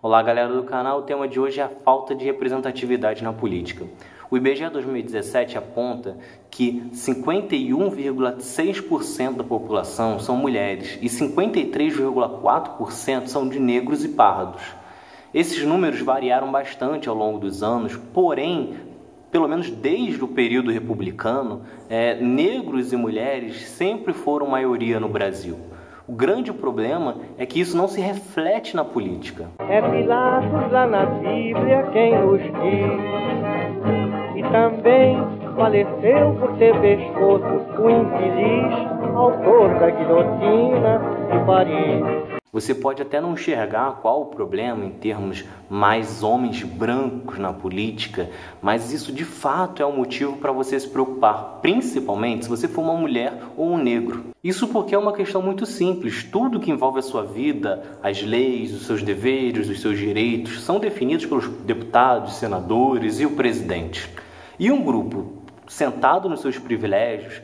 Olá, galera do canal. O tema de hoje é a falta de representatividade na política. O IBGE 2017 aponta que 51,6% da população são mulheres e 53,4% são de negros e pardos. Esses números variaram bastante ao longo dos anos, porém, pelo menos desde o período republicano, é, negros e mulheres sempre foram maioria no Brasil. O grande problema é que isso não se reflete na política. É Pilatos lá na Bíblia quem nos diz. E também faleceu por ter pescoço o infeliz autor da guilhotina de Paris. Você pode até não enxergar qual o problema em termos mais homens brancos na política, mas isso de fato é um motivo para você se preocupar, principalmente se você for uma mulher ou um negro. Isso porque é uma questão muito simples. Tudo que envolve a sua vida, as leis, os seus deveres, os seus direitos, são definidos pelos deputados, senadores e o presidente. E um grupo sentado nos seus privilégios,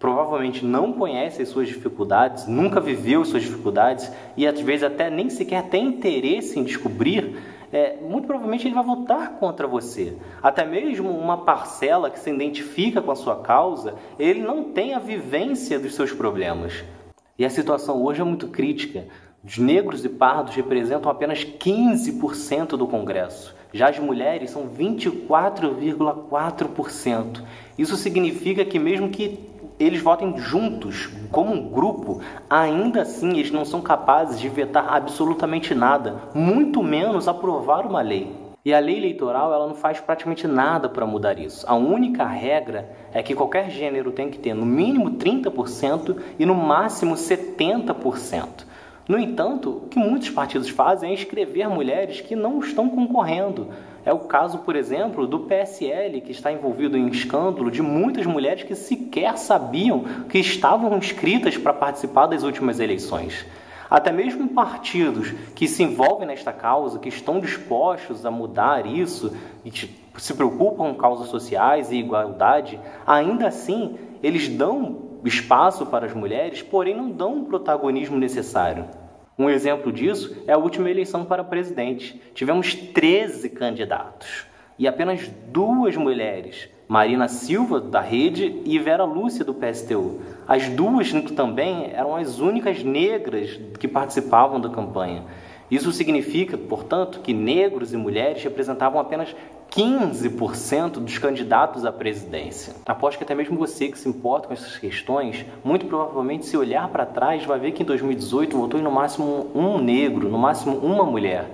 provavelmente não conhece as suas dificuldades, nunca viveu suas dificuldades e às vezes até nem sequer tem interesse em descobrir, é, muito provavelmente ele vai votar contra você. Até mesmo uma parcela que se identifica com a sua causa, ele não tem a vivência dos seus problemas. E a situação hoje é muito crítica. Os negros e pardos representam apenas 15% do Congresso. Já as mulheres são 24,4%. Isso significa que, mesmo que eles votem juntos, como um grupo, ainda assim eles não são capazes de vetar absolutamente nada, muito menos aprovar uma lei. E a lei eleitoral ela não faz praticamente nada para mudar isso. A única regra é que qualquer gênero tem que ter no mínimo 30% e no máximo 70%. No entanto, o que muitos partidos fazem é inscrever mulheres que não estão concorrendo. É o caso, por exemplo, do PSL, que está envolvido em escândalo de muitas mulheres que sequer sabiam que estavam inscritas para participar das últimas eleições. Até mesmo partidos que se envolvem nesta causa, que estão dispostos a mudar isso e se preocupam com causas sociais e igualdade, ainda assim eles dão espaço para as mulheres, porém não dão o protagonismo necessário. Um exemplo disso é a última eleição para presidente. Tivemos 13 candidatos e apenas duas mulheres, Marina Silva, da Rede, e Vera Lúcia, do PSTU. As duas também eram as únicas negras que participavam da campanha. Isso significa, portanto, que negros e mulheres representavam apenas 15% dos candidatos à presidência. Aposto que até mesmo você que se importa com essas questões, muito provavelmente se olhar para trás vai ver que em 2018 votou em no máximo um negro, no máximo uma mulher.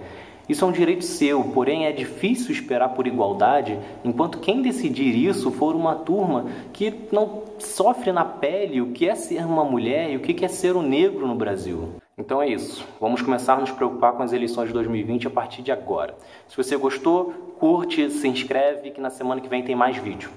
Isso é um direito seu, porém é difícil esperar por igualdade enquanto quem decidir isso for uma turma que não sofre na pele o que é ser uma mulher e o que é ser um negro no Brasil. Então é isso. Vamos começar a nos preocupar com as eleições de 2020 a partir de agora. Se você gostou, curte, se inscreve que na semana que vem tem mais vídeo.